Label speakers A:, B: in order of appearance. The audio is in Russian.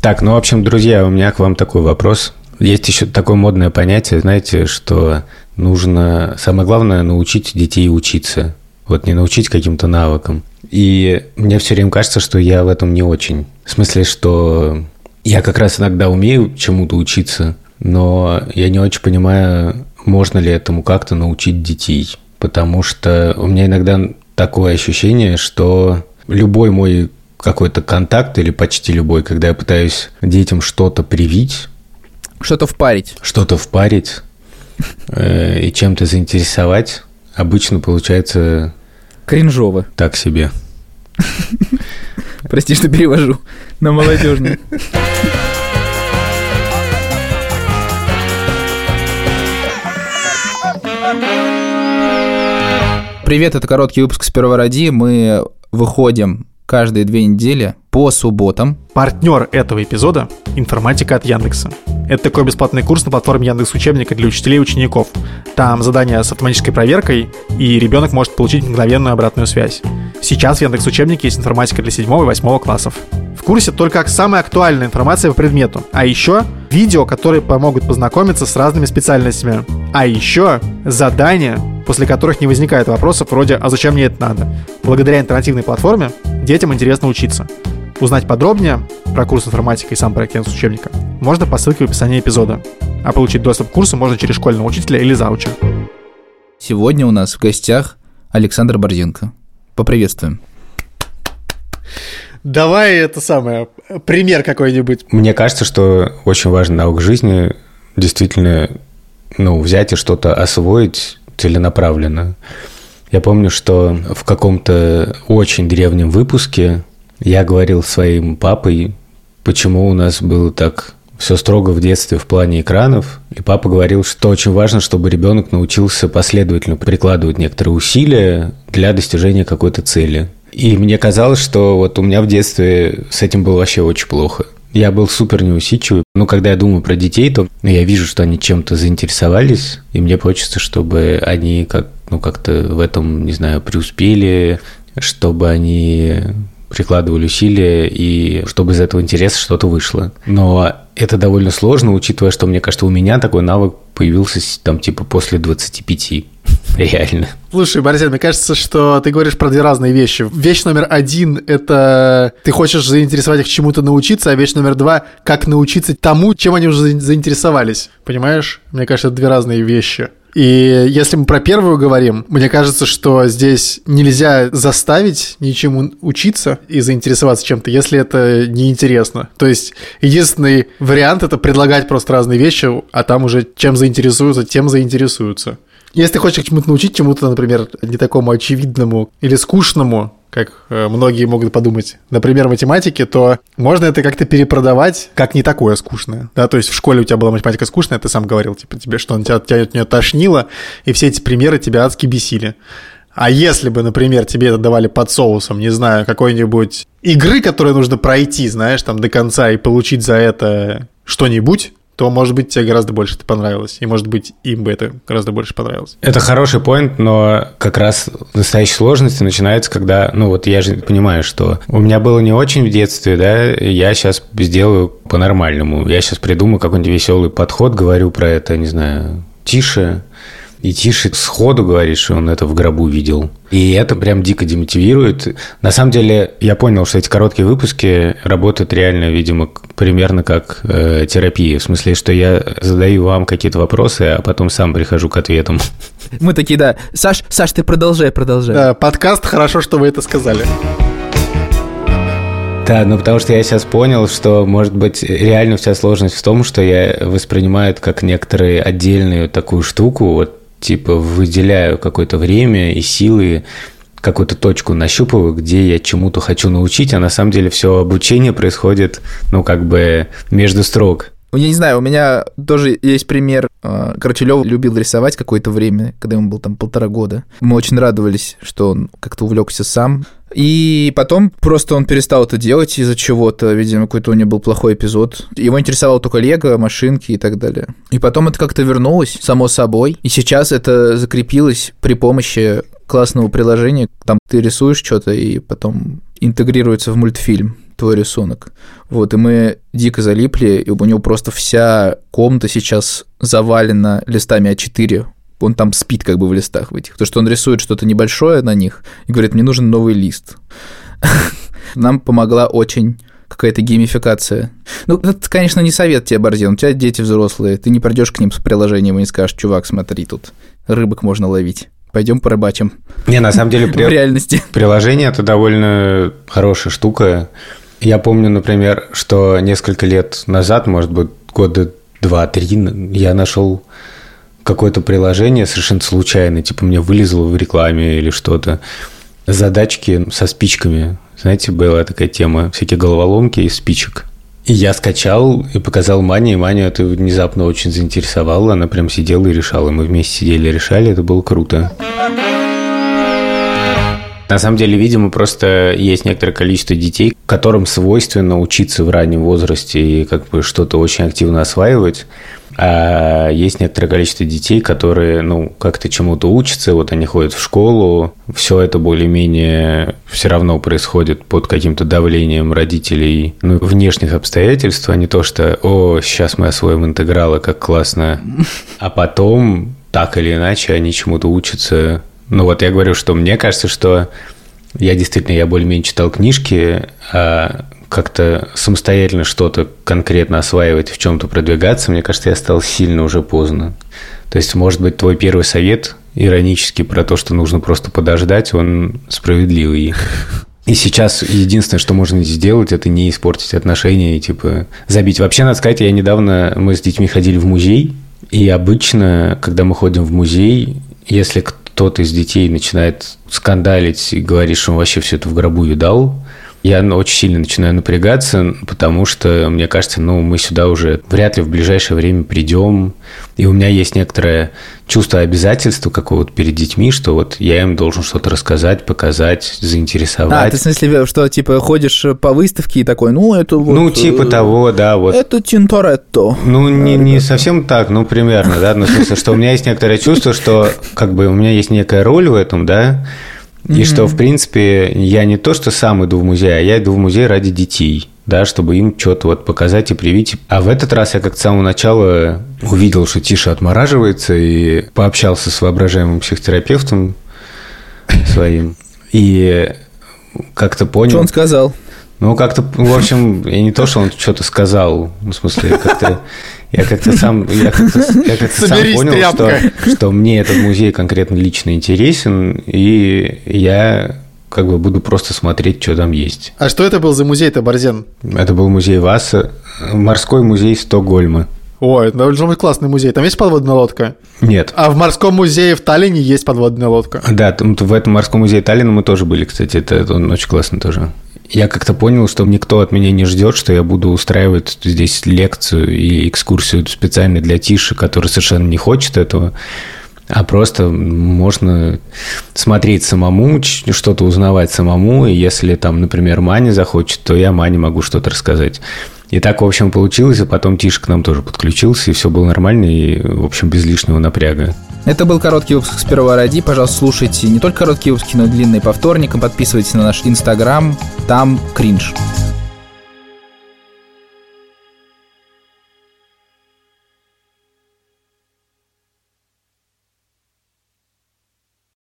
A: Так, ну, в общем, друзья, у меня к вам такой вопрос. Есть еще такое модное понятие, знаете, что нужно, самое главное, научить детей учиться. Вот не научить каким-то навыкам. И мне все время кажется, что я в этом не очень. В смысле, что я как раз иногда умею чему-то учиться, но я не очень понимаю, можно ли этому как-то научить детей. Потому что у меня иногда такое ощущение, что любой мой какой-то контакт или почти любой, когда я пытаюсь детям что-то привить,
B: что-то впарить.
A: Что-то впарить э, и чем-то заинтересовать, обычно получается...
B: Кринжово.
A: Так себе.
B: Прости, что перевожу на молодежный. Привет, это короткий выпуск с первого ради. Мы выходим каждые две недели по субботам.
C: Партнер этого эпизода – информатика от Яндекса. Это такой бесплатный курс на платформе Яндекс Учебника для учителей и учеников. Там задания с автоматической проверкой, и ребенок может получить мгновенную обратную связь. Сейчас в Яндекс Учебнике есть информатика для 7 и 8 классов. В курсе только самая актуальная информация по предмету, а еще видео, которые помогут познакомиться с разными специальностями, а еще задания, после которых не возникает вопросов вроде «А зачем мне это надо?». Благодаря интерактивной платформе детям интересно учиться. Узнать подробнее про курс информатики и сам проект Яндекс Учебника можно по ссылке в описании эпизода. А получить доступ к курсу можно через школьного учителя или зауча.
B: Сегодня у нас в гостях Александр Борзенко. Поприветствуем.
C: Давай это самое, пример какой-нибудь.
A: Мне кажется, что очень важно наук жизни действительно ну, взять и что-то освоить целенаправленно. Я помню, что в каком-то очень древнем выпуске я говорил своим папой, почему у нас было так все строго в детстве в плане экранов. И папа говорил, что очень важно, чтобы ребенок научился последовательно прикладывать некоторые усилия для достижения какой-то цели. И мне казалось, что вот у меня в детстве с этим было вообще очень плохо. Я был супер неусидчивый. Но когда я думаю про детей, то я вижу, что они чем-то заинтересовались, и мне хочется, чтобы они как, ну, как-то в этом, не знаю, преуспели, чтобы они прикладывали усилия, и чтобы из этого интереса что-то вышло. Но это довольно сложно, учитывая, что, мне кажется, у меня такой навык появился там типа после 25. Реально.
C: Слушай, Борисен, мне кажется, что ты говоришь про две разные вещи. Вещь номер один — это ты хочешь заинтересовать их чему-то научиться, а вещь номер два — как научиться тому, чем они уже заинтересовались. Понимаешь? Мне кажется, это две разные вещи. И если мы про первую говорим, мне кажется, что здесь нельзя заставить ничему учиться и заинтересоваться чем-то, если это неинтересно. То есть единственный вариант — это предлагать просто разные вещи, а там уже чем заинтересуются, тем заинтересуются. Если ты хочешь чему-то научить, чему-то, например, не такому очевидному или скучному, как э, многие могут подумать, например, математике, то можно это как-то перепродавать как не такое скучное. Да? То есть в школе у тебя была математика скучная, ты сам говорил, типа, тебе что, тебя, тебя от нее тошнило, и все эти примеры тебя адски бесили. А если бы, например, тебе это давали под соусом, не знаю, какой-нибудь игры, которую нужно пройти, знаешь, там до конца и получить за это что-нибудь, то, может быть, тебе гораздо больше это понравилось. И, может быть, им бы это гораздо больше понравилось.
A: Это хороший поинт, но как раз настоящая сложность начинается, когда, ну вот я же понимаю, что у меня было не очень в детстве, да, я сейчас сделаю по-нормальному. Я сейчас придумаю какой-нибудь веселый подход, говорю про это, не знаю, тише, и Тише сходу говорит, что он это в гробу видел. И это прям дико демотивирует. На самом деле, я понял, что эти короткие выпуски работают реально, видимо, примерно как э, терапия. В смысле, что я задаю вам какие-то вопросы, а потом сам прихожу к ответам.
B: Мы такие, да. Саш, Саш, ты продолжай, продолжай.
C: Да, подкаст, хорошо, что вы это сказали.
A: Да, ну потому что я сейчас понял, что, может быть, реально вся сложность в том, что я воспринимаю это как некоторые отдельную такую штуку, вот типа выделяю какое-то время и силы, какую-то точку нащупываю, где я чему-то хочу научить, а на самом деле все обучение происходит, ну, как бы между строк.
B: Я не знаю, у меня тоже есть пример. А, короче, любил рисовать какое-то время, когда ему было там полтора года. Мы очень радовались, что он как-то увлекся сам. И потом просто он перестал это делать из-за чего-то. Видимо, какой-то у него был плохой эпизод. Его интересовало только лего, машинки и так далее. И потом это как-то вернулось, само собой. И сейчас это закрепилось при помощи классного приложения. Там ты рисуешь что-то и потом интегрируется в мультфильм твой рисунок. Вот, и мы дико залипли, и у него просто вся комната сейчас завалена листами А4. Он там спит как бы в листах в этих. То, что он рисует что-то небольшое на них и говорит, мне нужен новый лист. Нам помогла очень какая-то геймификация. Ну, это, конечно, не совет тебе, Борзин. У тебя дети взрослые. Ты не придешь к ним с приложением и не скажешь, чувак, смотри, тут рыбок можно ловить. Пойдем порыбачим.
A: Не, на самом деле, при...
B: в реальности.
A: Приложение это довольно хорошая штука. Я помню, например, что несколько лет назад, может быть, года два-три, я нашел какое-то приложение совершенно случайно, типа мне вылезло в рекламе или что-то, задачки со спичками. Знаете, была такая тема, всякие головоломки из спичек. И я скачал и показал Мане, и Маню это внезапно очень заинтересовало. Она прям сидела и решала. Мы вместе сидели и решали, это было круто. На самом деле, видимо, просто есть некоторое количество детей, которым свойственно учиться в раннем возрасте и как бы что-то очень активно осваивать. А есть некоторое количество детей, которые, ну, как-то чему-то учатся, вот они ходят в школу, все это более-менее все равно происходит под каким-то давлением родителей, ну, внешних обстоятельств, а не то, что, о, сейчас мы освоим интегралы, как классно, а потом так или иначе они чему-то учатся. Ну, вот я говорю, что мне кажется, что я действительно, я более-менее читал книжки, а как-то самостоятельно что-то конкретно осваивать, в чем-то продвигаться, мне кажется, я стал сильно уже поздно. То есть, может быть, твой первый совет иронический про то, что нужно просто подождать, он справедливый. И сейчас единственное, что можно сделать, это не испортить отношения и, типа, забить. Вообще, надо сказать, я недавно, мы с детьми ходили в музей, и обычно, когда мы ходим в музей, если кто-то из детей начинает скандалить и говорить, что он вообще все это в гробу видал, я очень сильно начинаю напрягаться, потому что, мне кажется, ну, мы сюда уже вряд ли в ближайшее время придем. И у меня есть некоторое чувство обязательства какого-то перед детьми, что вот я им должен что-то рассказать, показать, заинтересовать.
B: А, ты в смысле, что, типа, ходишь по выставке и такой, ну, это вот...
A: Ну, типа э, того, да, вот.
B: Это Тинторетто.
A: Ну, не, не совсем так, ну, примерно, да, ну, в смысле, что у меня есть некоторое чувство, что, как бы, у меня есть некая роль в этом, да, и mm-hmm. что, в принципе, я не то, что сам иду в музей, а я иду в музей ради детей, да, чтобы им что-то вот показать и привить. А в этот раз я как с самого начала увидел, что Тиша отмораживается, и пообщался с воображаемым психотерапевтом своим. И как-то понял...
B: Что он сказал?
A: Ну, как-то, в общем, я не то, что он что-то сказал, в смысле, как-то я как-то сам, я как-то, я как-то сам понял, что, что мне этот музей конкретно лично интересен, и я как бы буду просто смотреть, что там есть.
C: А что это был за музей-то, Борзен?
A: Это был музей Васа, морской музей Стокгольма.
C: Ой, это должен быть классный музей. Там есть подводная лодка?
A: Нет.
C: А в морском музее в Таллине есть подводная лодка?
A: Да, в этом морском музее Таллина мы тоже были, кстати. Это, это он очень классно тоже я как-то понял, что никто от меня не ждет, что я буду устраивать здесь лекцию и экскурсию специально для Тиши, который совершенно не хочет этого, а просто можно смотреть самому, что-то узнавать самому, и если там, например, Маня захочет, то я Мане могу что-то рассказать. И так, в общем, получилось, и потом Тиша к нам тоже подключился, и все было нормально, и, в общем, без лишнего напряга.
B: Это был короткий выпуск первого ради. Пожалуйста, слушайте не только короткие выпуски, но и длинные по вторникам. Подписывайтесь на наш инстаграм, там кринж.